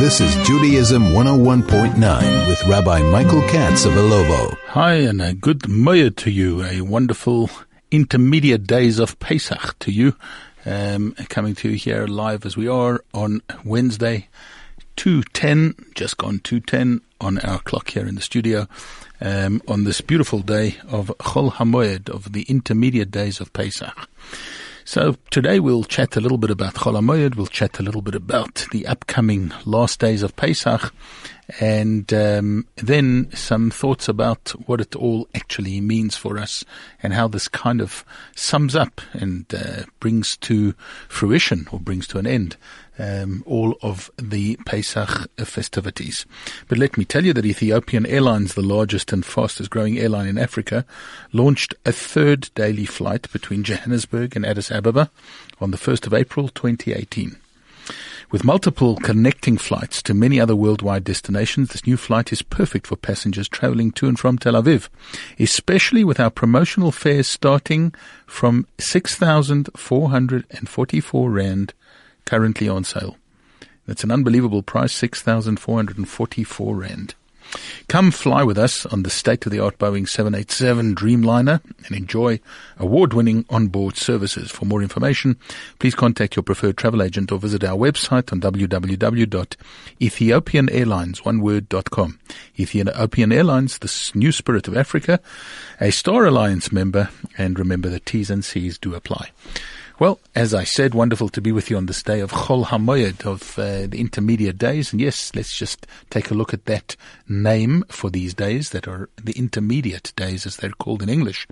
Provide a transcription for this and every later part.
This is Judaism 101.9 with Rabbi Michael Katz of Ilovo. Hi, and a good Moed to you. A wonderful intermediate days of Pesach to you. Um, coming to you here live as we are on Wednesday, 2.10, just gone 2.10 on our clock here in the studio, um, on this beautiful day of Chol HaMoed, of the intermediate days of Pesach. So today we'll chat a little bit about Chol HaMoed, we'll chat a little bit about the upcoming last days of Pesach, and um, then some thoughts about what it all actually means for us and how this kind of sums up and uh, brings to fruition or brings to an end um, all of the Pesach festivities. But let me tell you that Ethiopian Airlines, the largest and fastest growing airline in Africa, launched a third daily flight between Johannesburg and Addis Ababa on the 1st of April 2018. With multiple connecting flights to many other worldwide destinations, this new flight is perfect for passengers traveling to and from Tel Aviv, especially with our promotional fares starting from 6,444 Rand currently on sale. That's an unbelievable price, 6,444 Rand. Come fly with us on the state-of-the-art Boeing 787 Dreamliner and enjoy award-winning onboard services. For more information, please contact your preferred travel agent or visit our website on www.ethiopianairlines.com. Ethiopian Airlines, the new spirit of Africa, a Star Alliance member, and remember the T's and C's do apply. Well, as I said, wonderful to be with you on this day of Chol HaMoed, of uh, the intermediate days. And yes, let's just take a look at that name for these days that are the intermediate days as they're called in English.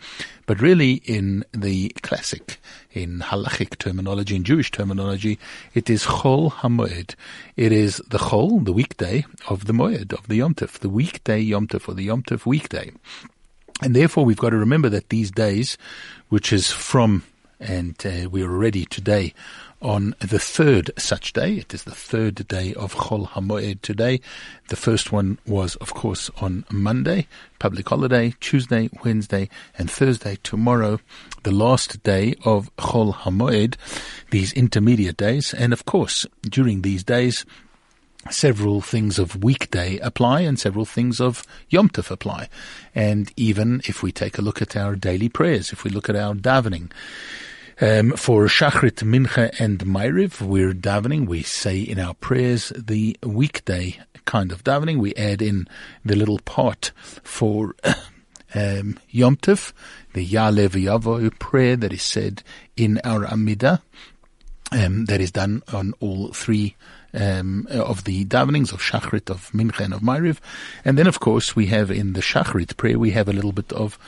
But really in the classic, in halachic terminology, in Jewish terminology, it is Chol HaMoed. It is the Chol, the weekday of the Moed, of the Yom Tov, the weekday Yom Tov, or the Yom Tov weekday. And therefore we've got to remember that these days, which is from and uh, we're ready today on the third such day. It is the third day of Chol HaMoed today. The first one was, of course, on Monday, public holiday, Tuesday, Wednesday, and Thursday. Tomorrow, the last day of Chol HaMoed, these intermediate days. And of course, during these days, several things of weekday apply and several things of Yom Tov apply. And even if we take a look at our daily prayers, if we look at our davening, um, for Shachrit, Mincha, and Ma'ariv, we're davening. We say in our prayers the weekday kind of davening. We add in the little part for um, Yom Tov, the Ya'aleh V'Yavo prayer that is said in our Amidah. Um, that is done on all three um, of the davenings of Shachrit, of Mincha, and of Ma'ariv. And then, of course, we have in the Shachrit prayer, we have a little bit of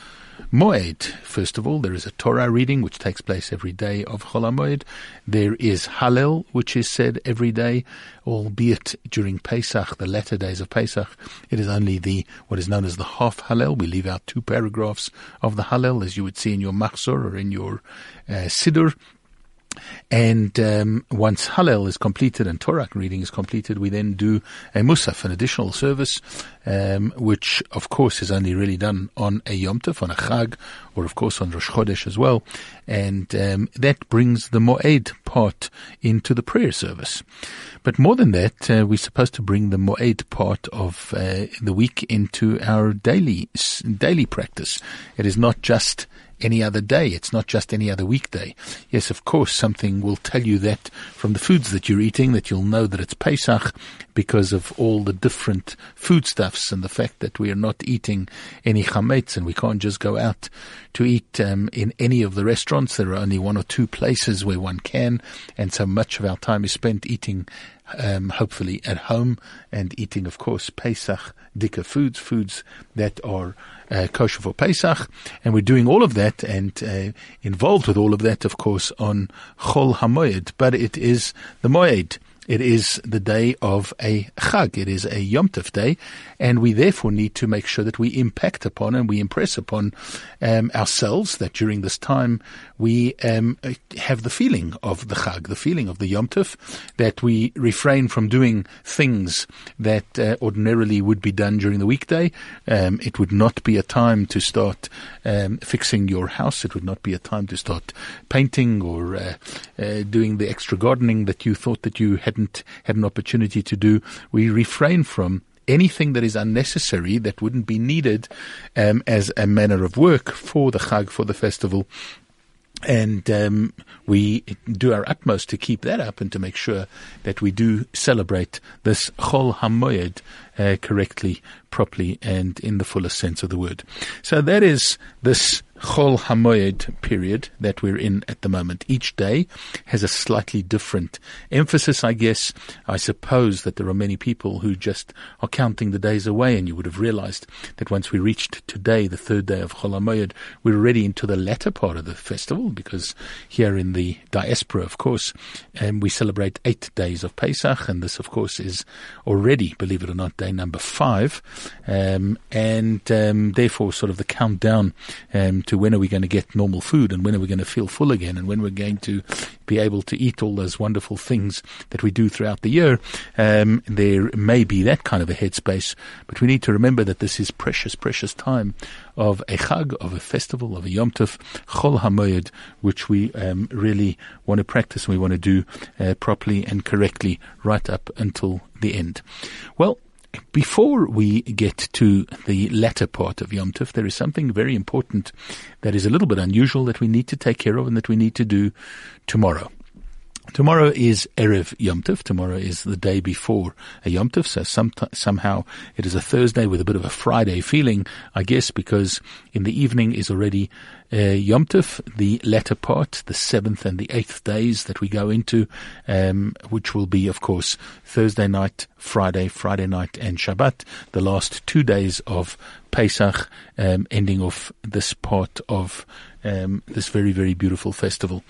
Moed. First of all, there is a Torah reading which takes place every day of Chol Moed. There is Hallel, which is said every day, albeit during Pesach, the latter days of Pesach. It is only the what is known as the half Hallel. We leave out two paragraphs of the Hallel, as you would see in your Machzor or in your uh, Siddur. And um, once Hallel is completed and Torah reading is completed, we then do a Musaf, an additional service, um, which of course is only really done on a Yom Tov, on a Chag, or of course on Rosh Chodesh as well. And um, that brings the Moed part into the prayer service. But more than that, uh, we're supposed to bring the Moed part of uh, the week into our daily daily practice. It is not just any other day. It's not just any other weekday. Yes, of course, something will tell you that from the foods that you're eating that you'll know that it's Pesach because of all the different foodstuffs and the fact that we are not eating any chametz and we can't just go out to eat um, in any of the restaurants. There are only one or two places where one can, and so much of our time is spent eating um, hopefully at home and eating, of course, Pesach dicker foods, foods that are uh, kosher for Pesach. And we're doing all of that and uh, involved with all of that, of course, on Chol HaMoed. But it is the Moed. It is the day of a Chag. It is a Yom Tov day, and we therefore need to make sure that we impact upon and we impress upon um, ourselves that during this time we um, have the feeling of the Chag, the feeling of the Yom Tov, that we refrain from doing things that uh, ordinarily would be done during the weekday. Um, it would not be a time to start um, fixing your house. It would not be a time to start painting or uh, uh, doing the extra gardening that you thought that you had hadn't had an opportunity to do. We refrain from anything that is unnecessary that wouldn't be needed um, as a manner of work for the Chag, for the festival. And um, we do our utmost to keep that up and to make sure that we do celebrate this Chol HaMoed uh, correctly, properly, and in the fullest sense of the word. So that is this Chol Hamoed period that we're in at the moment. Each day has a slightly different emphasis, I guess. I suppose that there are many people who just are counting the days away, and you would have realized that once we reached today, the third day of Chol Hamoed, we're already into the latter part of the festival, because here in the diaspora, of course, um, we celebrate eight days of Pesach, and this, of course, is already, believe it or not, day number five, um, and um, therefore sort of the countdown um, to when are we going to get normal food and when are we going to feel full again and when we're going to be able to eat all those wonderful things that we do throughout the year. Um, there may be that kind of a headspace, but we need to remember that this is precious, precious time of a chag, of a festival, of a Yom Tov, Chol HaMoed, which we um, really want to practice and we want to do uh, properly and correctly right up until the end. Well, before we get to the latter part of Yom Tov, there is something very important that is a little bit unusual that we need to take care of and that we need to do tomorrow. Tomorrow is Erev Yom Tov. Tomorrow is the day before a Yom Tov. So some, somehow it is a Thursday with a bit of a Friday feeling, I guess, because in the evening is already uh, Yom Tov, the latter part, the seventh and the eighth days that we go into, um, which will be, of course, Thursday night, Friday, Friday night, and Shabbat, the last two days of Pesach, um, ending off this part of um, this very, very beautiful festival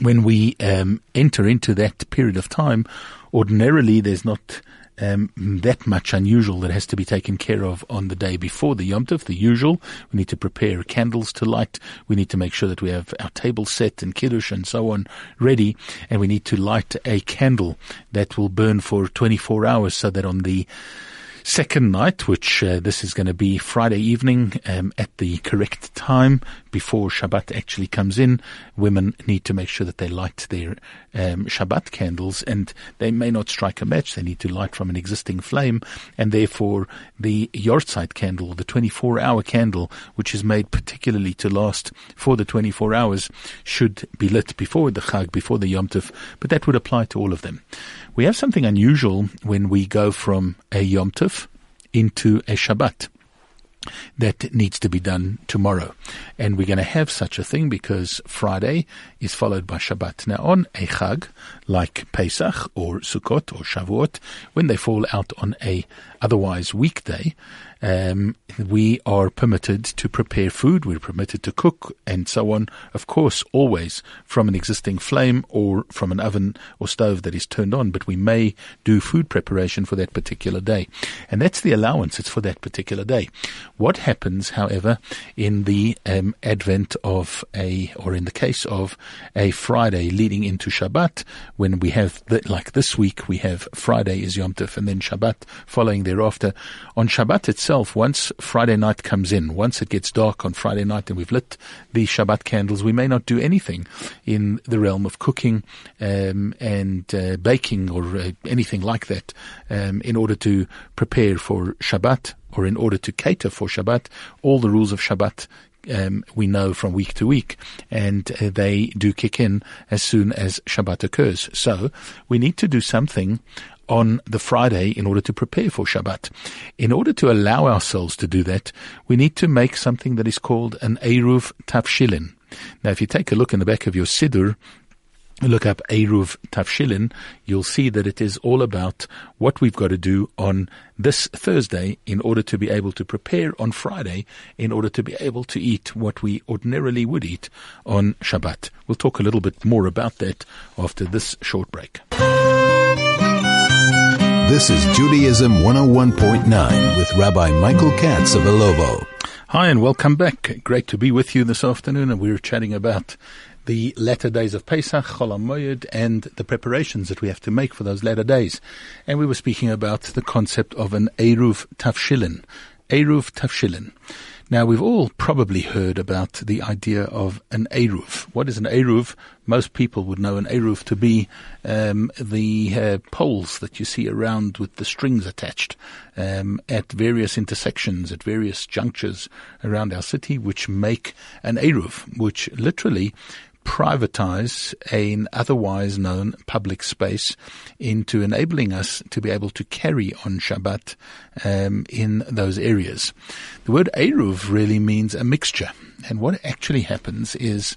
when we um, enter into that period of time, ordinarily there's not um, that much unusual that has to be taken care of on the day before the Yom Tov, the usual. We need to prepare candles to light. We need to make sure that we have our table set and kiddush and so on ready. And we need to light a candle that will burn for 24 hours so that on the second night, which uh, this is going to be Friday evening um, at the correct time before Shabbat actually comes in. Women need to make sure that they light their um, Shabbat candles, and they may not strike a match. They need to light from an existing flame, and therefore the Yortzeit candle, the 24-hour candle, which is made particularly to last for the 24 hours, should be lit before the Chag, before the Yom Tov. But that would apply to all of them. We have something unusual when we go from a Yom Tov into a Shabbat that needs to be done tomorrow. And we're going to have such a thing because Friday is followed by Shabbat. Now, on a Chag, like Pesach or Sukkot or Shavuot, when they fall out on a otherwise weekday, um, we are permitted to prepare food, we're permitted to cook, and so on. Of course, always from an existing flame or from an oven or stove that is turned on, but we may do food preparation for that particular day. And that's the allowance, it's for that particular day. What happens, however, in the um, advent of a, or in the case of a Friday leading into Shabbat, when we have, the, like this week, we have Friday is Yom Tov and then Shabbat following thereafter. On Shabbat itself, itself, once Friday night comes in, once it gets dark on Friday night and we've lit the Shabbat candles, we may not do anything in the realm of cooking um, and uh, baking or uh, anything like that um, in order to prepare for Shabbat or in order to cater for Shabbat. All the rules of Shabbat um, we know from week to week, and uh, they do kick in as soon as Shabbat occurs. So we need to do something on the Friday in order to prepare for Shabbat. In order to allow ourselves to do that, we need to make something that is called an Eruv Tavshilin. Now, if you take a look in the back of your Siddur, look up Eruv Tavshilin, you'll see that it is all about what we've got to do on this Thursday in order to be able to prepare on Friday in order to be able to eat what we ordinarily would eat on Shabbat. We'll talk a little bit more about that after this short break. This is Judaism 101.9 with Rabbi Michael Katz of Ilovo. Hi, and welcome back. Great to be with you this afternoon, and we are chatting about the latter days of Pesach, Chol HaMoed, and the preparations that we have to make for those latter days. And we were speaking about the concept of an Eruv Tavshilin. Eruv Tavshilin. Now, we've all probably heard about the idea of an Eruv. What is an Eruv? Most people would know an Eruv to be um, the uh, poles that you see around with the strings attached um, at various intersections, at various junctures around our city, which make an Eruv, which literally privatize an otherwise known public space into enabling us to be able to carry on Shabbat um, in those areas. The word Eruv really means a mixture. And what actually happens is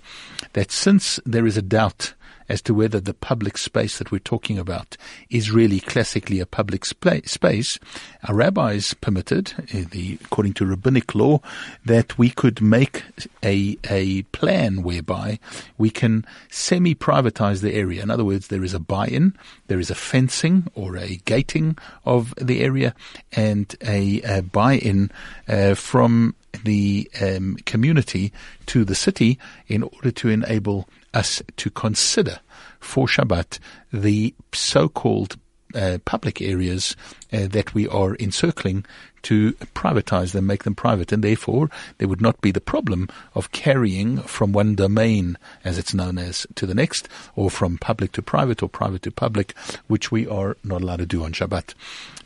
that since there is a doubt as to whether the public space that we're talking about is really classically a public spa- space, our rabbis permitted, uh, the, according to rabbinic law, that we could make a, a plan whereby we can semi-privatize the area. In other words, there is a buy-in, there is a fencing or a gating of the area, and a, a buy-in uh, from the um, community to the city in order to enable us to consider for Shabbat the so-called uh, public areas uh, that we are encircling to privatize them, make them private, and therefore there would not be the problem of carrying from one domain, as it's known as, to the next, or from public to private or private to public, which we are not allowed to do on Shabbat.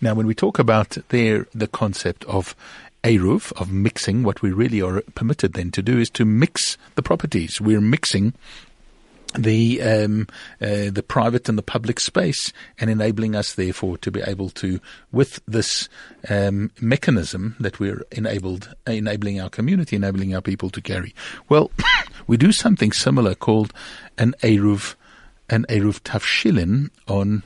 Now, when we talk about there the concept of Eruv, of mixing, what we really are permitted then to do is to mix the properties. We're mixing the um, uh, the private and the public space, and enabling us, therefore, to be able to, with this um, mechanism that we're enabled, enabling our community, enabling our people to carry. Well, we do something similar called an eruv, an eruv tavshilin on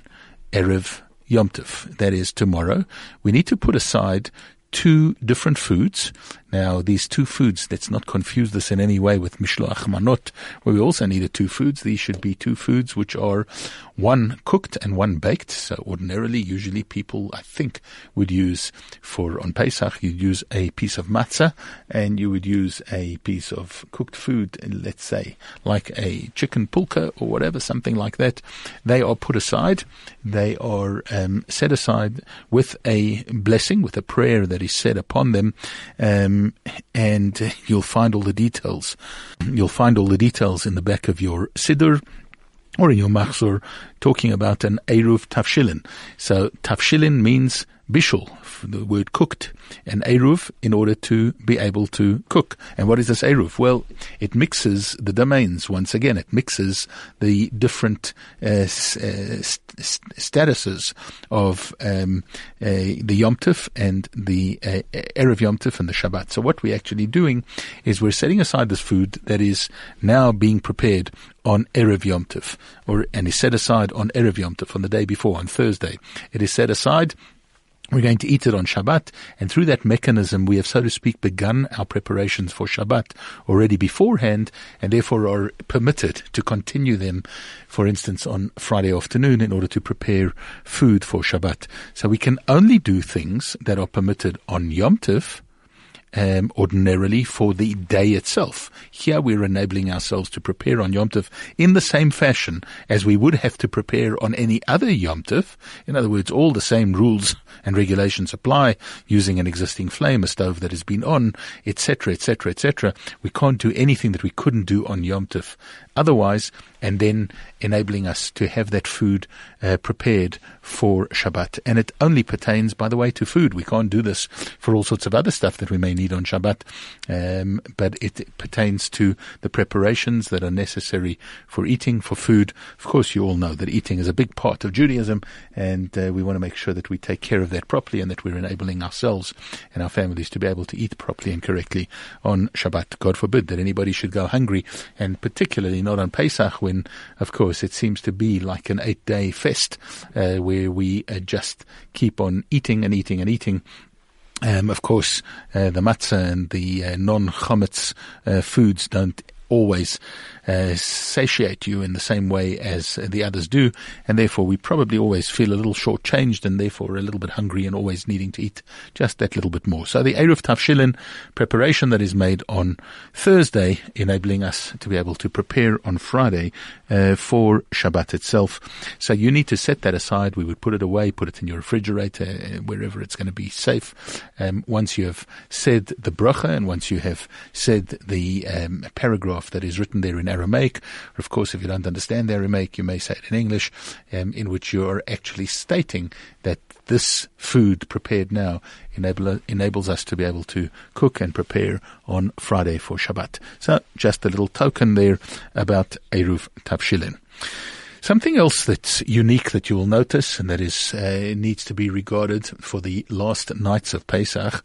erev Yom Tov. That is tomorrow. We need to put aside two different foods. Now, these two foods, let's not confuse this in any way with mishloach manot, where we also needed two foods. These should be two foods which are one cooked and one baked. So ordinarily, usually people, I think, would use for on Pesach, you'd use a piece of matzah and you would use a piece of cooked food, let's say, like a chicken pulka or whatever, something like that. They are put aside. They are um, set aside with a blessing, with a prayer that is said upon them. Um, and you'll find all the details. You'll find all the details in the back of your siddur or in your machzor talking about an Eruv Tavshilin. So Tavshilin means bishul, the word cooked, and eruv in order to be able to cook. And what is this eruv? Well, it mixes the domains once again. It mixes the different uh, uh, st- statuses of um, uh, the yomtiv and the uh, erev Yom Tov and the Shabbat. So what we're actually doing is we're setting aside this food that is now being prepared on Erev Yom Tov, or, and is set aside on Erev Yom Tov, on the day before, on Thursday. It is set aside we're going to eat it on Shabbat, and through that mechanism, we have, so to speak, begun our preparations for Shabbat already beforehand, and therefore are permitted to continue them, for instance, on Friday afternoon in order to prepare food for Shabbat. So we can only do things that are permitted on Yom Tov, um, ordinarily for the day itself. Here we're enabling ourselves to prepare on Yom Tov in the same fashion as we would have to prepare on any other Yom Tov. In other words, all the same rules and regulations apply using an existing flame, a stove that has been on, etc., etc., etc. We can't do anything that we couldn't do on Yom Tov otherwise, and then enabling us to have that food uh, prepared for Shabbat. And it only pertains, by the way, to food. We can't do this for all sorts of other stuff that we may need on Shabbat, um, but it pertains to the preparations that are necessary for eating, for food. Of course, you all know that eating is a big part of Judaism, and uh, we want to make sure that we take care of that properly and that we're enabling ourselves and our families to be able to eat properly and correctly on Shabbat. God forbid that anybody should go hungry, and particularly not on Pesach when, of course, it seems to be like an eight day fest uh, where we uh, just keep on eating and eating and eating. Um, of course, uh, the matzah and the uh, non-chametz uh, foods don't always uh, satiate you in the same way as the others do, and therefore we probably always feel a little shortchanged and therefore a little bit hungry and always needing to eat just that little bit more. So the Eruv Tavshilin preparation that is made on Thursday, enabling us to be able to prepare on Friday uh, for Shabbat itself. So you need to set that aside. We would put it away, put it in your refrigerator, uh, wherever it's going to be safe. Um, once you have said the bracha and once you have said the um, paragraph that is written there in Aramaic, of course, if you don't understand the Aramaic, you may say it in English, um, in which you are actually stating that this food prepared now enable, enables us to be able to cook and prepare on Friday for Shabbat. So just a little token there about Eruv Tavshilin. Something else that's unique that you will notice and that is uh, needs to be regarded for the last nights of Pesach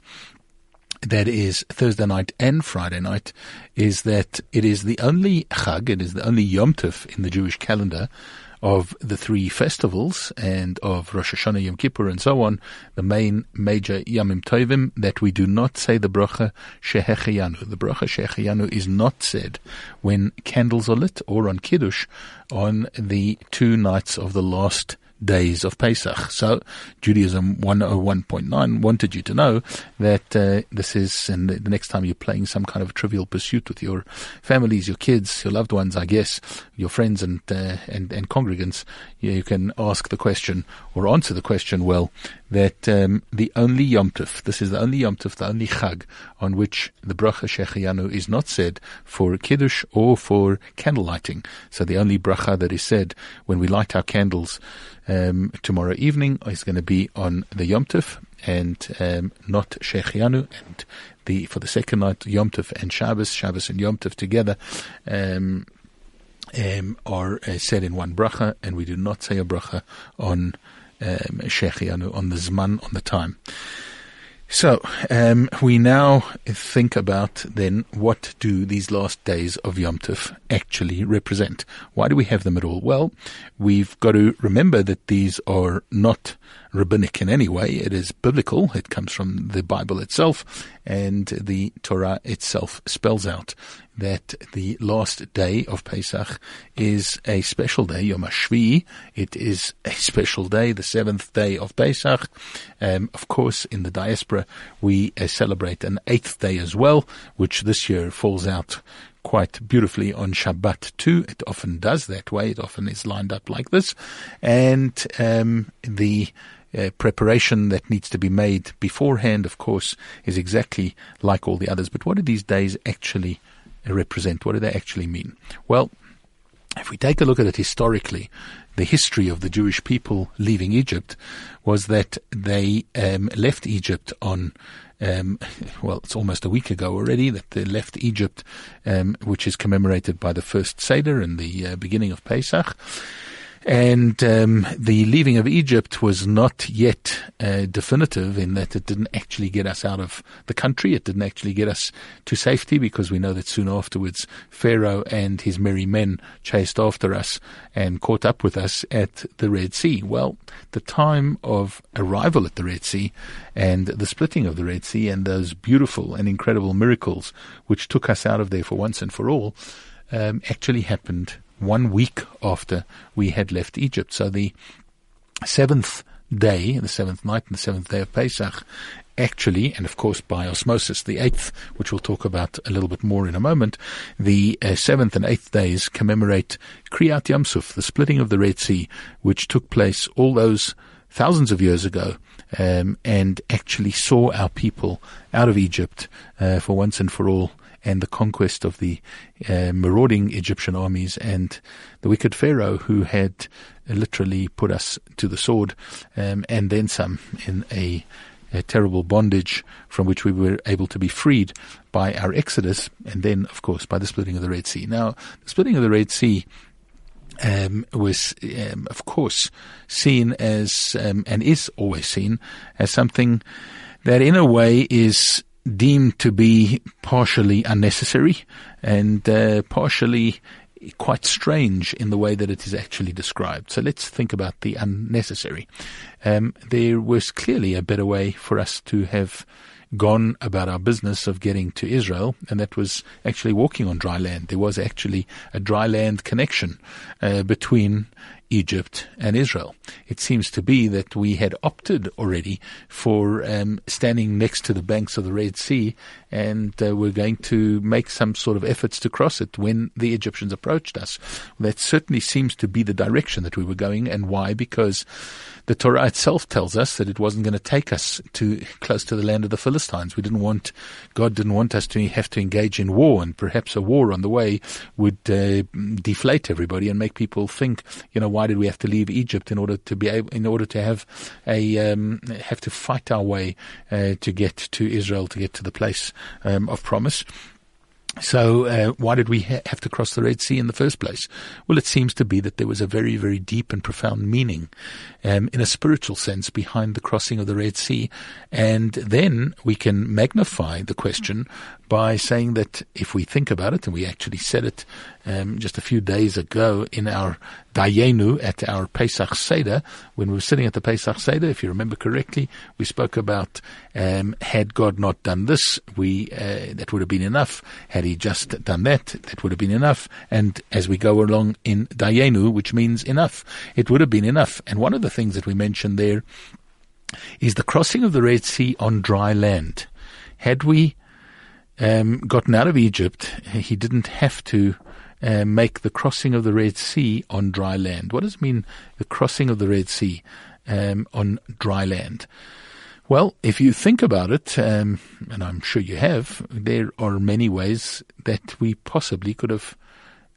that is Thursday night and Friday night is that it is the only Chag, it is the only Yom Tov in the Jewish calendar of the three festivals and of Rosh Hashanah, Yom Kippur, and so on, the main major Yamim Tovim, that we do not say the bracha Shehecheyanu. The bracha Shehecheyanu is not said when candles are lit or on Kiddush on the two nights of the last days of Pesach. So Judaism 101.9 wanted you to know that uh, this is, and the next time you're playing some kind of trivial pursuit with your families, your kids, your loved ones, I guess, your friends and uh, and, and congregants, you can ask the question or answer the question well that um, the only Yom Tov, this is the only Yom Tov, the only Chag on which the bracha Shechayanu is not said for Kiddush or for candle lighting. So the only bracha that is said when we light our candles um, tomorrow evening is going to be on the Yom Tov and um, not Shechayanu and the for the second night Yom Tov and Shabbos, Shabbos and Yom Tov together. Um, um, are uh, said in one bracha, and we do not say a bracha on um, on the Zman, on the time. So um, we now think about then what do these last days of Yom Tov actually represent? Why do we have them at all? Well, we've got to remember that these are not rabbinic in any way. It is biblical. It comes from the Bible itself, and the Torah itself spells out that the last day of Pesach is a special day, Yom HaShvi. It is a special day, the seventh day of Pesach. Um, of course, in the diaspora, we uh, celebrate an eighth day as well, which this year falls out quite beautifully on Shabbat too. It often does that way. It often is lined up like this. And um, the uh, preparation that needs to be made beforehand, of course, is exactly like all the others. But what do these days actually represent? What do they actually mean? Well, if we take a look at it historically, the history of the Jewish people leaving Egypt was that they um, left Egypt on, um, well, it's almost a week ago already that they left Egypt, um, which is commemorated by the first Seder and the uh, beginning of Pesach. And um, the leaving of Egypt was not yet uh, definitive in that it didn't actually get us out of the country. It didn't actually get us to safety because we know that soon afterwards Pharaoh and his merry men chased after us and caught up with us at the Red Sea. Well, the time of arrival at the Red Sea and the splitting of the Red Sea and those beautiful and incredible miracles which took us out of there for once and for all um, actually happened one week after we had left Egypt. So the seventh day, the seventh night and the seventh day of Pesach, actually, and of course by osmosis, the eighth, which we'll talk about a little bit more in a moment, the uh, seventh and eighth days commemorate Kriyat Yamsuf, the splitting of the Red Sea, which took place all those thousands of years ago, um, and actually saw our people out of Egypt uh, for once and for all and the conquest of the uh, marauding Egyptian armies and the wicked Pharaoh who had literally put us to the sword um, and then some in a, a, terrible bondage from which we were able to be freed by our exodus and then, of course, by the splitting of the Red Sea. Now, the splitting of the Red Sea um, was, um, of course, seen as, um, and is always seen as something that in a way is deemed to be partially unnecessary and uh, partially quite strange in the way that it is actually described. So let's think about the unnecessary. Um, there was clearly a better way for us to have gone about our business of getting to Israel, and that was actually walking on dry land. There was actually a dry land connection uh, between Egypt and Israel. It seems to be that we had opted already for um, standing next to the banks of the Red Sea, and uh, we're going to make some sort of efforts to cross it when the Egyptians approached us. That certainly seems to be the direction that we were going, and why? Because the Torah itself tells us that it wasn't going to take us to close to the land of the Philistines. We didn't want, God didn't want us to have to engage in war, and perhaps a war on the way would uh, deflate everybody and make people think, you know, why did we have to leave Egypt in order to be able, in order to have a um, have to fight our way uh, to get to Israel, to get to the place um, of promise? So, uh, why did we ha- have to cross the Red Sea in the first place? Well, it seems to be that there was a very, very deep and profound meaning, um, in a spiritual sense, behind the crossing of the Red Sea. And then we can magnify the question by saying that if we think about it, and we actually said it um, just a few days ago in our Dayenu at our Pesach Seder, when we were sitting at the Pesach Seder, if you remember correctly, we spoke about um, had God not done this, we uh, that would have been enough. Had He just done that, that would have been enough. And as we go along in Dayenu, which means enough, it would have been enough. And one of the things that we mentioned there is the crossing of the Red Sea on dry land. Had we um, gotten out of Egypt, he didn't have to uh, make the crossing of the Red Sea on dry land. What does it mean, the crossing of the Red Sea um, on dry land? Well, if you think about it, um, and I'm sure you have, there are many ways that we possibly could have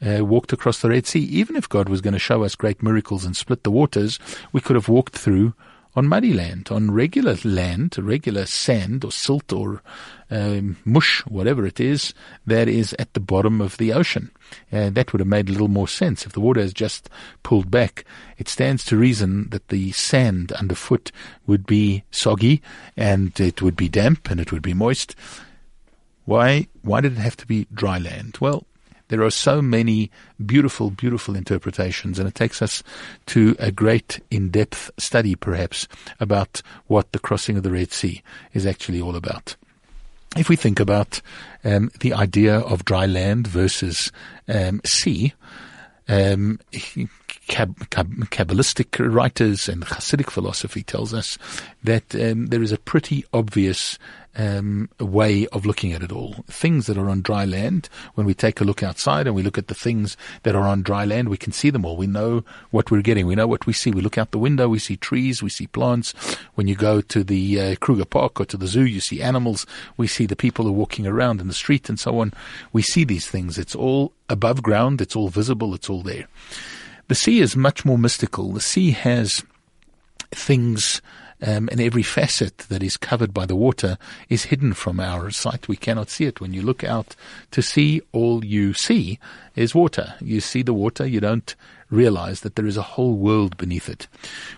uh, walked across the Red Sea. Even if God was going to show us great miracles and split the waters, we could have walked through on muddy land, on regular land, regular sand or silt or um, mush, whatever it is, that is at the bottom of the ocean. Uh, that would have made a little more sense. If the water has just pulled back, it stands to reason that the sand underfoot would be soggy and it would be damp and it would be moist. Why, why did it have to be dry land? Well, there are so many beautiful, beautiful interpretations, and it takes us to a great in-depth study, perhaps, about what the crossing of the Red Sea is actually all about. If we think about um, the idea of dry land versus um, sea, um, Kab- Kab- Kabbalistic writers and Hasidic philosophy tells us that um, there is a pretty obvious um, way of looking at it all. Things that are on dry land, when we take a look outside and we look at the things that are on dry land, we can see them all. We know what we're getting. We know what we see. We look out the window, we see trees, we see plants. When you go to the uh, Kruger Park or to the zoo, you see animals. We see the people who are walking around in the street and so on. We see these things. It's all above ground. It's all visible. It's all there. The sea is much more mystical. The sea has things um, and every facet that is covered by the water is hidden from our sight. We cannot see it. When you look out to sea, all you see is water. You see the water, you don't realize that there is a whole world beneath it.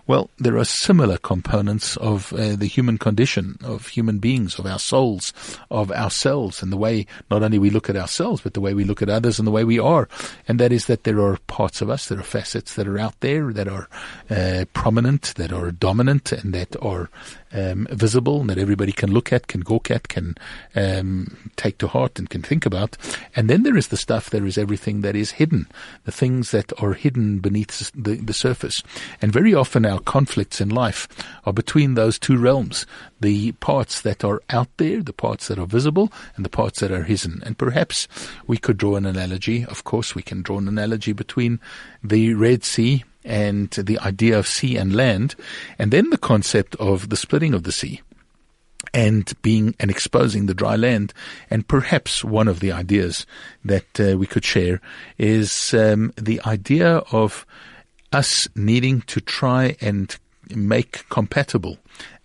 Well, there are similar components of uh, the human condition, of human beings, of our souls, of ourselves, and the way not only we look at ourselves, but the way we look at others and the way we are. And that is that there are parts of us, there are facets that are out there that are uh, prominent, that are dominant, and that are um, visible that everybody can look at, can gawk at, can um, take to heart and can think about. And then there is the stuff, there is everything that is hidden, the things that are hidden beneath the, the surface. And very often our conflicts in life are between those two realms, the parts that are out there, the parts that are visible, and the parts that are hidden. And perhaps we could draw an analogy, of course we can draw an analogy between the Red Sea and the idea of sea and land, and then the concept of the splitting of the sea and being and exposing the dry land. And perhaps one of the ideas that uh, we could share is um, the idea of us needing to try and make compatible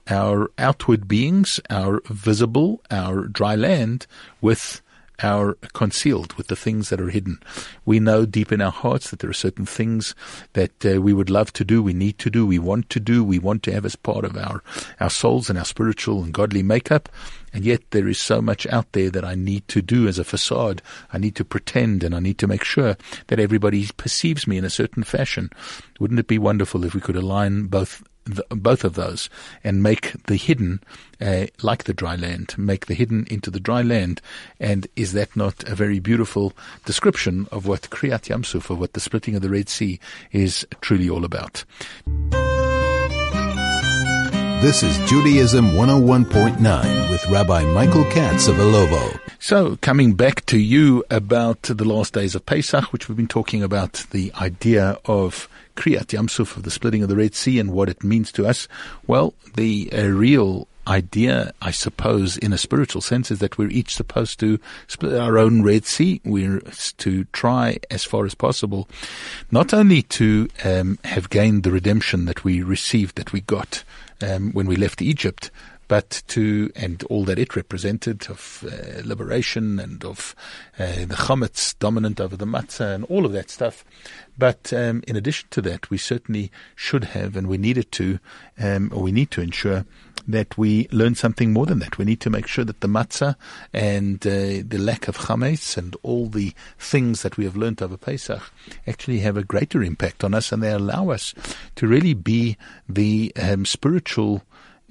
our outward beings, our visible, our dry land with our concealed, with the things that are hidden. We know deep in our hearts that there are certain things that uh, we would love to do, we need to do, we want to do, we want to have as part of our, our souls and our spiritual and godly makeup. And yet there is so much out there that I need to do as a facade. I need to pretend and I need to make sure that everybody perceives me in a certain fashion. Wouldn't it be wonderful if we could align both the, both of those and make the hidden uh, like the dry land, make the hidden into the dry land. And is that not a very beautiful description of what Kriyat Yamsuf, of what the splitting of the Red Sea is truly all about? This is Judaism 101.9 with Rabbi Michael Katz of Ilovo. So, coming back to you about the last days of Pesach, which we've been talking about the idea of Kriyat Yamsuf, of the splitting of the Red Sea and what it means to us. Well, the uh, real idea, I suppose, in a spiritual sense, is that we're each supposed to split our own Red Sea. We're to try as far as possible, not only to um, have gained the redemption that we received, that we got um, when we left Egypt, but to, and all that it represented of uh, liberation and of uh, the chametz dominant over the matzah and all of that stuff. But um, in addition to that, we certainly should have, and we needed to, um, or we need to ensure that we learn something more than that. We need to make sure that the matzah and uh, the lack of chametz and all the things that we have learned over Pesach actually have a greater impact on us, and they allow us to really be the um, spiritual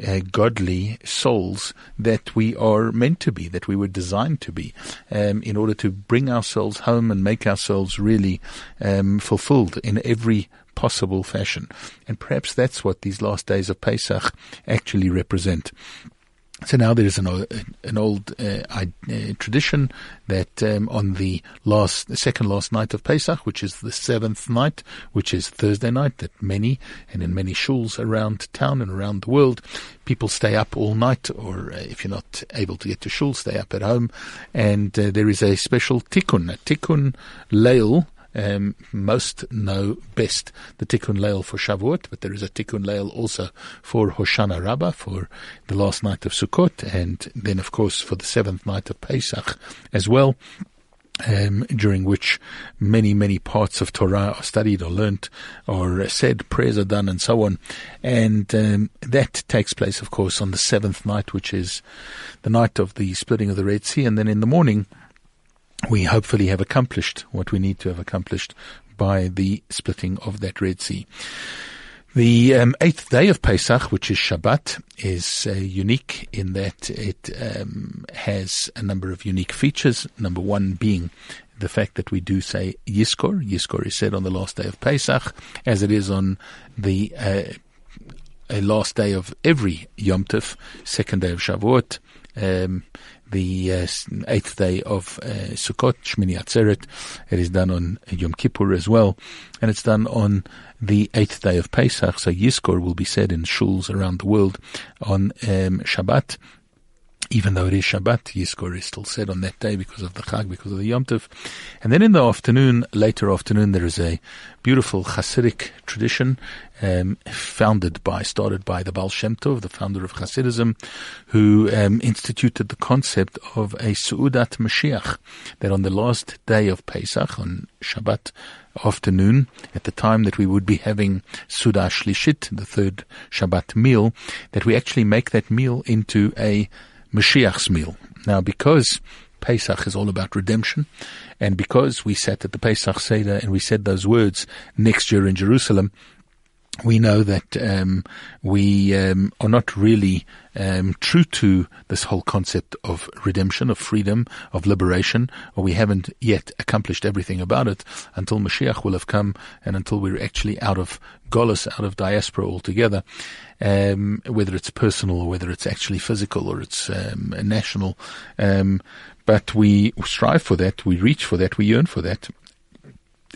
uh, godly souls that we are meant to be, that we were designed to be, um, in order to bring ourselves home and make ourselves really um, fulfilled in every possible fashion. And perhaps that's what these last days of Pesach actually represent. So now there is an, an old uh, uh, tradition that um, on the last, the second last night of Pesach, which is the seventh night, which is Thursday night, that many and in many shuls around town and around the world, people stay up all night, or uh, if you're not able to get to shul, stay up at home. And uh, there is a special tikkun, a tikkun leil, um, most know best the Tikkun Leil for Shavuot, but there is a Tikkun Leil also for Hoshana Rabbah, for the last night of Sukkot, and then, of course, for the seventh night of Pesach as well. Um, during which many, many parts of Torah are studied or learnt or said, prayers are done and so on. And um, that takes place, of course, on the seventh night, which is the night of the splitting of the Red Sea. And then in the morning, we hopefully have accomplished what we need to have accomplished by the splitting of that Red Sea. The um, eighth day of Pesach, which is Shabbat, is uh, unique in that it um, has a number of unique features. Number one being the fact that we do say Yizkor. Yizkor is said on the last day of Pesach, as it is on the uh, last day of every Yom Tov, second day of Shavuot. Um, the uh, eighth day of uh, Sukkot, Shmini Atzeret. It is done on Yom Kippur as well, and it's done on the eighth day of Pesach. So Yizkor will be said in shuls around the world on um, Shabbat even though it is Shabbat, Yizkor is still said on that day because of the Chag, because of the Yom Tov. And then in the afternoon, later afternoon, there is a beautiful Hasidic tradition um, founded by, started by the Baal Shem Tov, the founder of Hasidism, who um, instituted the concept of a Su'udat Mashiach, that on the last day of Pesach, on Shabbat afternoon, at the time that we would be having Sudah Shlishit, the third Shabbat meal, that we actually make that meal into a Mashiach's meal. Now, because Pesach is all about redemption, and because we sat at the Pesach Seder and we said those words next year in Jerusalem, we know that um, we um, are not really um, true to this whole concept of redemption, of freedom, of liberation, or we haven't yet accomplished everything about it until Mashiach will have come and until we're actually out of Golos, out of diaspora altogether, um, whether it's personal or whether it's actually physical or it's um, national. Um, but we strive for that, we reach for that, we yearn for that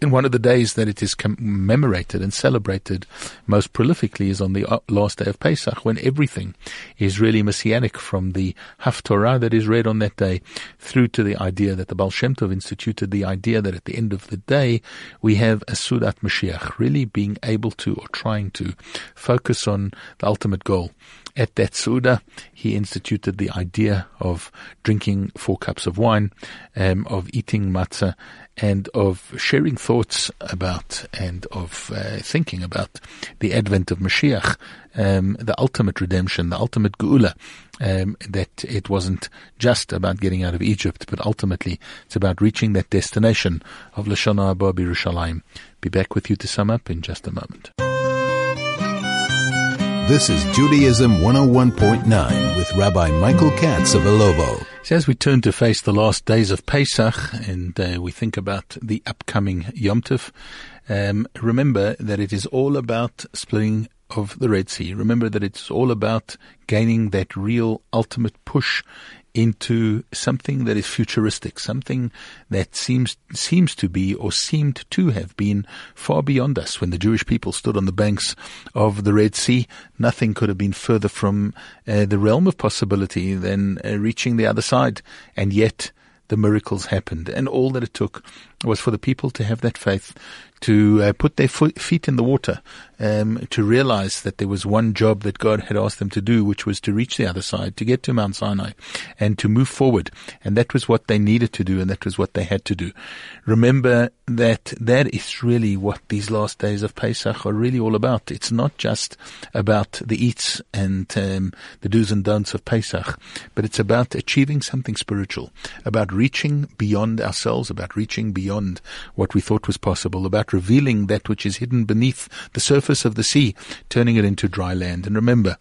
in one of the days that it is commemorated and celebrated most prolifically is on the uh, last day of Pesach, when everything is really messianic from the Haftorah that is read on that day through to the idea that the Baal Shem Tov instituted the idea that at the end of the day we have a Sudat Mashiach, really being able to or trying to focus on the ultimate goal. At that Suda, he instituted the idea of drinking four cups of wine, um, of eating matzah, and of sharing thoughts about and of uh, thinking about the advent of Mashiach, um, the ultimate redemption, the ultimate geula. Um, that it wasn't just about getting out of Egypt, but ultimately it's about reaching that destination of Lashana Haba Yerushalayim. Be back with you to sum up in just a moment. This is Judaism 101.9 with Rabbi Michael Katz of Ilovo. So as we turn to face the last days of Pesach and uh, we think about the upcoming Yom Tov, um, remember that it is all about splitting of the Red Sea. Remember that it's all about gaining that real ultimate push into something that is futuristic, something that seems seems to be or seemed to have been far beyond us. When the Jewish people stood on the banks of the Red Sea, nothing could have been further from uh, the realm of possibility than uh, reaching the other side, and yet the miracles happened, and all that it took was for the people to have that faith, to uh, put their foot, feet in the water, um, to realize that there was one job that God had asked them to do, which was to reach the other side, to get to Mount Sinai, and to move forward. And that was what they needed to do, and that was what they had to do. Remember that that is really what these last days of Pesach are really all about. It's not just about the eats and um, the do's and don'ts of Pesach, but it's about achieving something spiritual, about reaching beyond ourselves, about reaching beyond beyond what we thought was possible, about revealing that which is hidden beneath the surface of the sea, turning it into dry land. And remember,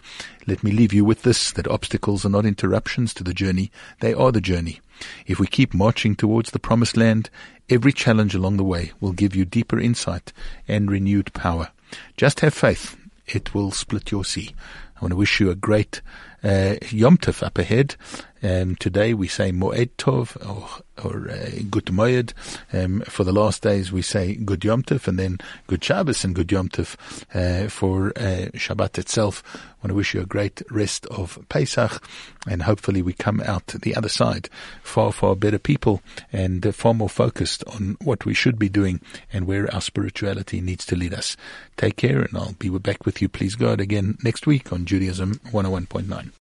let me leave you with this, that obstacles are not interruptions to the journey, they are the journey. If we keep marching towards the promised land, every challenge along the way will give you deeper insight and renewed power. Just have faith. It will split your sea. I want to wish you a great uh, Yom Tov up ahead. Um, today we say Moed Tov or, or uh, Good Moed. Um, for the last days we say Good Yom Tov and then Good Shabbos and Good Yom Tov uh, for uh, Shabbat itself. I want to wish you a great rest of Pesach and hopefully we come out the other side far, far better people and uh, far more focused on what we should be doing and where our spirituality needs to lead us. Take care and I'll be back with you, please God, again next week on Judaism 101.9.